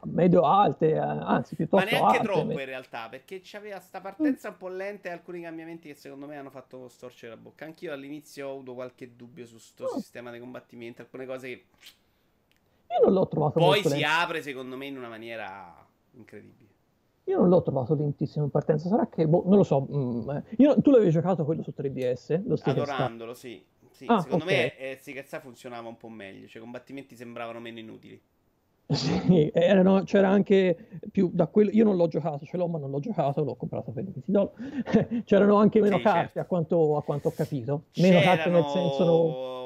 medio-alte, anzi piuttosto Ma neanche alte, troppo in realtà, perché c'aveva sta partenza un po' lenta e alcuni cambiamenti che secondo me hanno fatto storcere la bocca. Anch'io all'inizio ho avuto qualche dubbio su questo oh. sistema di combattimento, alcune cose che io non l'ho trovato Poi si lento. apre, secondo me, in una maniera incredibile. Io non l'ho trovato lentissimo in partenza. Sarà che, boh, non lo so. Mm, eh. io, tu l'avevi giocato quello su 3DS? Lo Adorandolo, sì. sì. Ah, secondo okay. me eh, funzionava un po' meglio. Cioè, i combattimenti sembravano meno inutili. Sì, erano, c'era anche più da quello. Io non l'ho giocato, ce l'ho, ma non l'ho giocato, l'ho comprato per 20 dollari. C'erano anche meno sì, carte, certo. a, quanto, a, quanto, ho capito. Meno C'erano... carte nel senso. No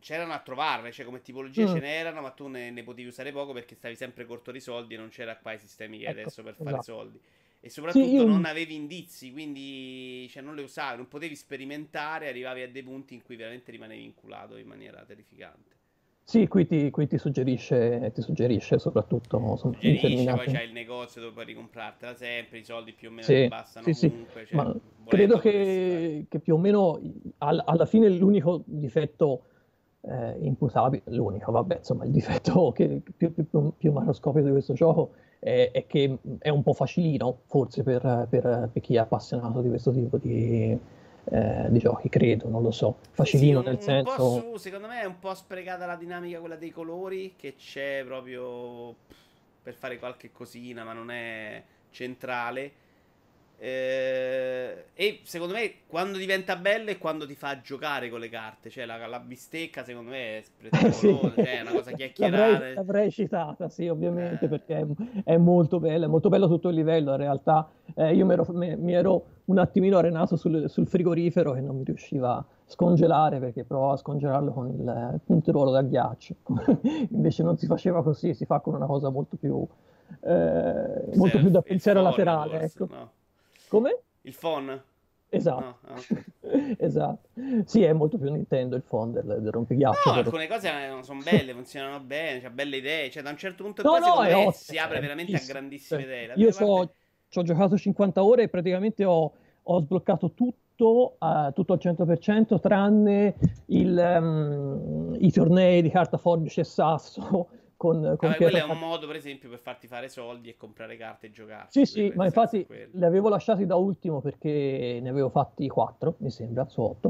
c'erano a trovarle, cioè come tipologie mm. ce n'erano, ma tu ne, ne, potevi usare poco perché stavi sempre corto di soldi e non c'era qua i sistemi che ecco, adesso per fare esatto. soldi. E soprattutto sì, io... non avevi indizi, quindi cioè, non le usavi, non potevi sperimentare, arrivavi a dei punti in cui veramente rimanevi inculato in maniera terrificante. Sì, qui ti, qui ti suggerisce, ti suggerisce soprattutto. Suggerisce, poi c'è il negozio dove puoi ricomprartela sempre, i soldi più o meno sì, bastano sì, comunque. Cioè, credo che, che, più o meno all, alla fine l'unico difetto eh, imputabile, l'unico, vabbè, insomma, il difetto che, più, più, più macroscopico di questo gioco è, è, che è un po' facilino, forse per, per, per chi è appassionato di questo tipo di, eh, di giochi, credo, non lo so. Facilino sì, un, nel senso... Su, secondo me è un po' sprecata la dinamica quella dei colori, che c'è proprio per fare qualche cosina, ma non è centrale. Eh, e secondo me quando diventa bello è quando ti fa giocare con le carte. Cioè la, la bistecca, secondo me è sprezzolosa, sì. cioè, è una cosa chiacchierata. L'avrei, l'avrei citata, sì, ovviamente, eh. perché è, è, molto bella, è molto bello tutto il livello. In realtà eh, io mi ero, mi, mi ero, un attimino arenato sul, sul, frigorifero e non mi riusciva a scongelare perché provavo a scongelarlo con il punteruolo da ghiaccio. Invece non si faceva così, si fa con una cosa molto più. Eh, molto più da pensiero laterale, forse, ecco. No. Come? Il phone? Esatto. No, ah, okay. esatto. Sì, è molto più Nintendo il phone del, del rompighiaccio. No, però... alcune cose sono belle, funzionano bene, c'ha belle idee. Cioè, da un certo punto no, no, me, ottimo, si apre veramente a grandissime idee. Io parte... ci ho giocato 50 ore e praticamente ho, ho sbloccato tutto, uh, tutto al 100%, tranne il, um, i tornei di carta forbice e sasso con, con Vabbè, quello è un modo, per esempio, per farti fare soldi e comprare carte e giocare. Sì, sì, ma infatti li avevo lasciati da ultimo perché ne avevo fatti 4, mi sembra, su 8.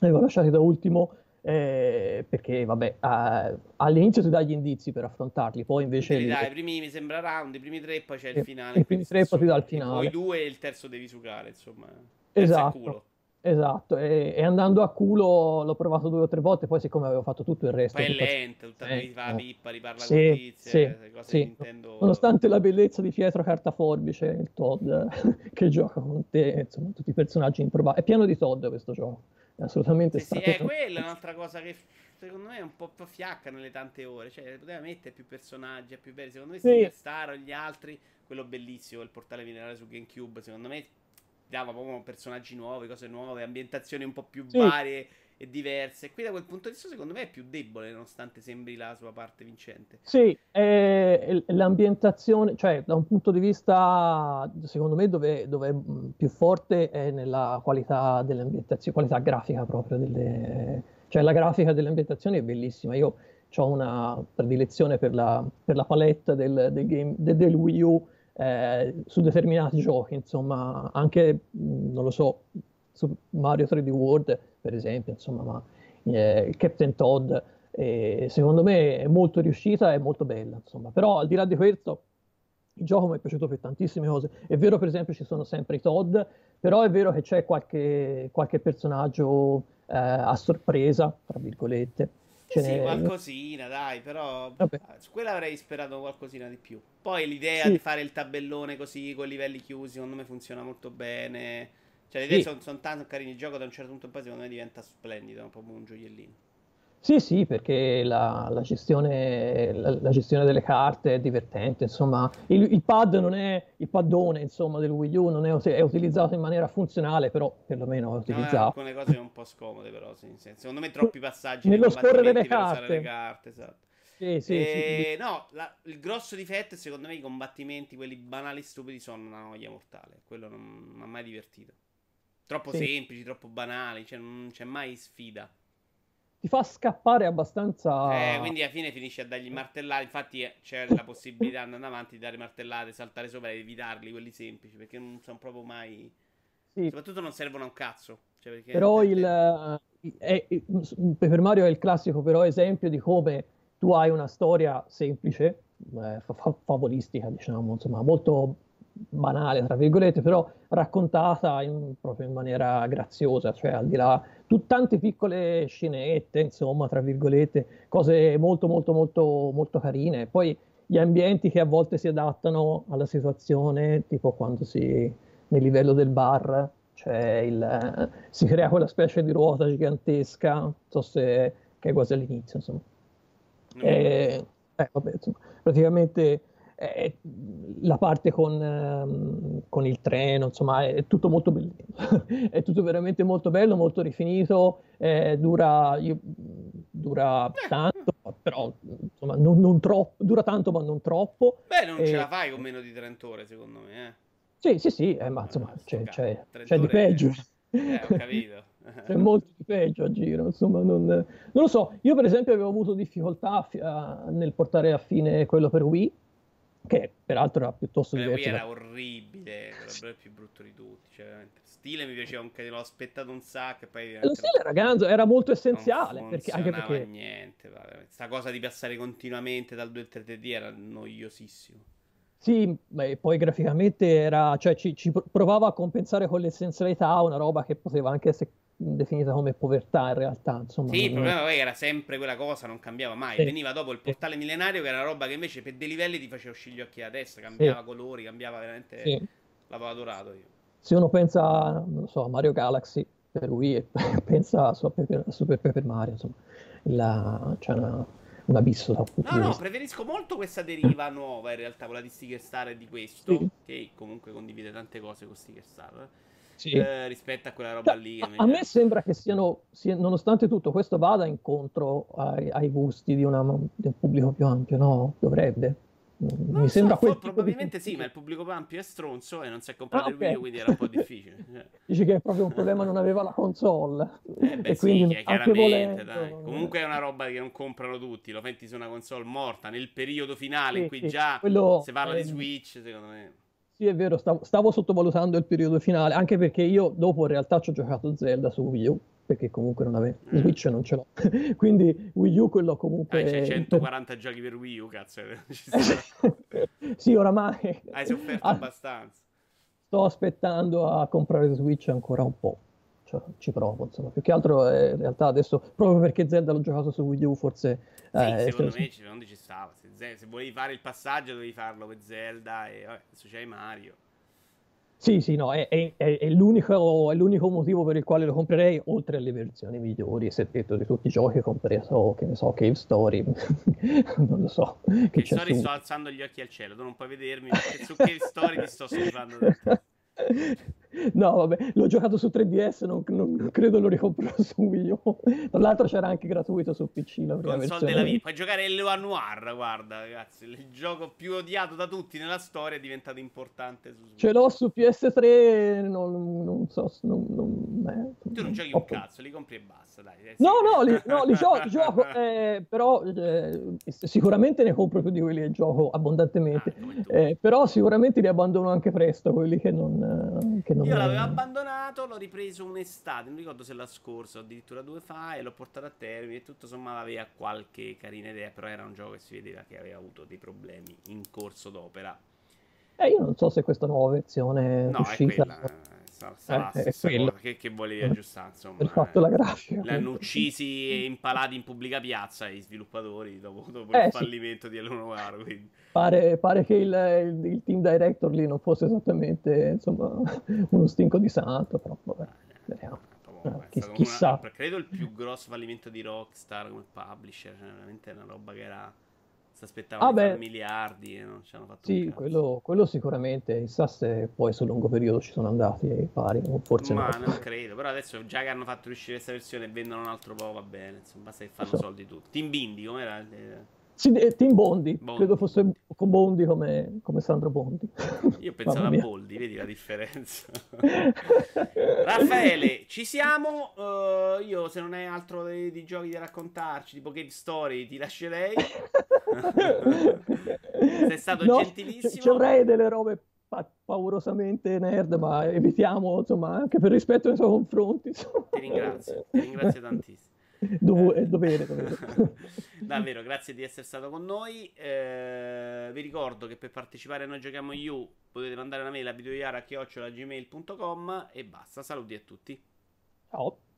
Li avevo lasciati da ultimo eh, perché, vabbè, eh, all'inizio ti dai gli indizi per affrontarli, poi invece... Li dai, i primi, mi sembra, round, i primi tre, poi c'è il finale. I primi tre, poi ti dà il finale. Poi due e il terzo devi sucare, insomma. Esatto. Esatto, e, e, andando a culo l'ho provato due o tre volte, poi siccome avevo fatto tutto il resto... Poi è lento, tutta eh, la pippa, riparla sì, con tizie, sì, cose sì. Nintendo... Nonostante la bellezza di Pietro Cartaforbice, il Todd che gioca con te, insomma, tutti i personaggi improbabili. È pieno di Todd questo gioco, è assolutamente sì, Sì, è quella un'altra cosa che secondo me è un po', po' fiacca nelle tante ore, cioè poteva mettere più personaggi, più belli, secondo me sì. Star o gli altri, quello bellissimo, il portale minerale su GameCube, secondo me dava proprio personaggi nuovi, cose nuove, ambientazioni un po' più sì. varie e diverse. Qui da quel punto di vista, secondo me, è più debole, nonostante sembri la sua parte vincente. Sì, eh, l'ambientazione, cioè da un punto di vista, secondo me, dove, dove è più forte è nella qualità dell'ambientazione, qualità grafica proprio. Delle, cioè la grafica delle ambientazioni è bellissima. Io ho una predilezione per la, per la palette del, del, game, del, del Wii U eh, su determinati giochi, insomma, anche, non lo so, su Mario 3D World, per esempio, insomma, ma eh, Captain Todd, eh, secondo me è molto riuscita e molto bella, insomma, però al di là di questo, il gioco mi è piaciuto per tantissime cose. È vero, per esempio, ci sono sempre i Todd, però è vero che c'è qualche, qualche personaggio eh, a sorpresa, tra virgolette. Ce sì, qualcosina, dai, però Vabbè. su quella avrei sperato qualcosina di più. Poi l'idea sì. di fare il tabellone così con livelli chiusi, secondo me funziona molto bene. Cioè, le idee sì. sono son tanto carini. Il gioco da un certo punto in poi, secondo me, diventa splendido, proprio un gioiellino. Sì, sì, perché la, la, gestione, la, la, gestione, delle carte è divertente, insomma, il, il, pad non è il paddone, insomma, del Wii U, non è, è utilizzato in maniera funzionale, però perlomeno è utilizzato. No, alcune cose un po' scomode, però, sì, secondo me troppi passaggi nello scorrere delle carte. le carte, esatto. Sì, sì, e, sì. No, la, il grosso difetto è secondo me i combattimenti, quelli banali e stupidi, sono una noia mortale. Quello non mi ha mai divertito. Troppo semplici, troppo banali, cioè non c'è mai sfida ti fa scappare abbastanza. Eh, quindi alla fine finisci a dargli martellate. Infatti eh, c'è la possibilità andando avanti di dare martellate, saltare sopra e evitarli quelli semplici. Perché non sono proprio mai. Sì. Soprattutto non servono a un cazzo. Cioè, però il. Eh, è, è, per Mario è il classico però esempio di come tu hai una storia semplice, eh, fa- favolistica, diciamo, insomma, molto banale, tra virgolette, però raccontata in, proprio in maniera graziosa, cioè al di là tante piccole scenette, insomma, tra virgolette, cose molto molto molto molto carine. Poi gli ambienti che a volte si adattano alla situazione, tipo quando si nel livello del bar, cioè il, si crea quella specie di ruota gigantesca, non so se che è quasi all'inizio, insomma. Mm. E, eh, vabbè, insomma, praticamente è, la parte con, ehm, con, il treno, insomma, è tutto molto bello. è tutto veramente molto bello, molto rifinito, eh, dura, io, dura eh. tanto, però insomma, non, non, troppo, dura tanto ma non troppo. Beh, non e... ce la fai con meno di 30 ore, secondo me. Eh. Sì, sì, sì, eh, ma insomma, eh, c'è, c'è, c'è di peggio. Eh, ho capito. C'è molto di peggio a giro, insomma, non, non, lo so. Io, per esempio, avevo avuto difficoltà a, nel portare a fine quello per Wii, che peraltro era piuttosto Beh, diverso. era da... orribile, era il più brutto di tutti. Cioè, stile mi piaceva anche, l'ho aspettato un sacco. E poi lo stile era ganzo, era molto essenziale. Perché, anche perché niente, vabbè. Sta cosa di passare continuamente dal 2 al 3D era noiosissimo. Sì, beh, poi graficamente era, cioè ci, ci provava a compensare con l'essenzialità una roba che poteva anche essere definita come povertà in realtà. Insomma, sì, il problema poi era sempre quella cosa, non cambiava mai. Sì. Veniva dopo il portale millenario, che era una roba che invece per dei livelli ti faceva uscire gli occhi a destra, cambiava sì. colori, cambiava veramente. Sì. L'avevo adorato io. Se uno pensa, non so, a Mario Galaxy per Wii e pensa a Super, Super Paper Mario, insomma, la, c'è una un abisso da No, no, preferisco molto questa deriva nuova in realtà, quella di Sticker Star e di questo, che comunque condivide tante cose con Sticker Star. Sì. Eh, rispetto a quella roba lì. A, a me sembra che siano, sia, nonostante tutto, questo vada incontro ai, ai gusti di, una, di, un pubblico più ampio, no? Dovrebbe. Non mi so, sembra quel probabilmente di... sì, ma il pubblico più ampio è stronzo e non si è comprato ah, okay. il video, quindi era un po' difficile. Dici che è proprio un problema, non aveva la console. Eh, beh, e sì, quindi chiaramente, volendo, dai. Comunque è una roba che non comprano tutti, lo metti su una console morta nel periodo finale sì, in cui sì, già quello, si parla eh, di Switch, secondo me. Sì, è vero, stavo, stavo, sottovalutando il periodo finale, anche perché io dopo in realtà ci ho giocato Zelda su Wii U, perché comunque non avevo, mm. Switch non ce l'ho, quindi Wii U quello comunque... Ah, c'è 140 giochi per Wii U, cazzo. sì, oramai... Hai sofferto ah, abbastanza. Sto aspettando a comprare Switch ancora un po'. Cioè, ci provo, insomma. Più che altro eh, in realtà adesso, proprio perché Zelda l'ho giocato su Wii U, forse... Sì, eh, secondo me ci, non ci stava. Se, se, volevi fare il passaggio dovevi farlo per Zelda e vabbè, adesso c'hai Mario. Sì, sì, no, è, è, è, l'unico, è, l'unico, motivo per il quale lo comprerei, oltre alle versioni migliori, se detto di tutti i giochi, compreso, che ne so, Cave Story, non lo so. Cave Story sto alzando gli occhi al cielo, tu non puoi vedermi, perché su Cave Story ti sto schifando. No, vabbè, l'ho giocato su 3DS, non, non credo lo ricomprerò su Wii U. Tra l'altro c'era anche gratuito su PC la prima Console della vita. Puoi giocare il Noir, guarda, ragazzi, il gioco più odiato da tutti nella storia è diventato importante su Switch. Ce l'ho su PS3, non, non so, non, non eh, Tu non giochi un cazzo, li compri e basta, dai. Eh, no, no, li, no, li gioco, gioco eh, però eh, sicuramente ne compro più di quelli che gioco abbondantemente, ah, eh, però sicuramente li abbandono anche presto, quelli che non... Eh, che non io l'avevo abbandonato, l'ho ripreso un'estate, non ricordo se la scorsa o addirittura due fa, e l'ho portato a termine. E tutto sommato aveva qualche carina idea, però era un gioco che si vedeva che aveva avuto dei problemi in corso d'opera. Eh, io non so se questa nuova versione no, uscita... è quella. Sarà, sarà eh, che, che volevi aggiustare, insomma. Per fatto la grafica. L'hanno uccisi e impalati in pubblica piazza i sviluppatori dopo, dopo eh, il fallimento sì. di Eleno Novaro, quindi... Pare, pare, che il, il, il, team director lì non fosse esattamente insomma, uno stinco di santo, però vabbè, vediamo. Eh, chi, chissà. Una, credo il più grosso fallimento di Rockstar come publisher, cioè, veramente una roba che era si aspettavano ah, miliardi e non ci hanno fatto Sì, quello, quello, sicuramente. Chissà se poi sul lungo periodo ci sono andati pari, forse Ma no. non credo. Però adesso già che hanno fatto uscire questa versione e vendono un altro po', va bene. Insomma, basta che fanno so. soldi tutti. Team Bindi, com'era? Sì, Team Bondi. Bondi. Credo fosse con Bondi come, come Sandro Bondi. Io pensavo a Boldi, vedi la differenza. Raffaele, ci siamo. Uh, io, se non hai altro di, di, giochi da raccontarci, tipo Game Story, ti lascerei. Sei stato no, gentilissimo. Ci avrei delle robe pa- paurosamente nerd, ma evitiamo, insomma, anche per rispetto nei suoi confronti. Insomma. Ti ringrazio, ti ringrazio tantissimo. Dov- è dovere, dovere. Davvero, grazie di essere stato con noi. Eh, vi ricordo che per partecipare a Noi Giochiamo You potete mandare una mail a videoiara.gmail.com e basta. Saluti a tutti. Ciao.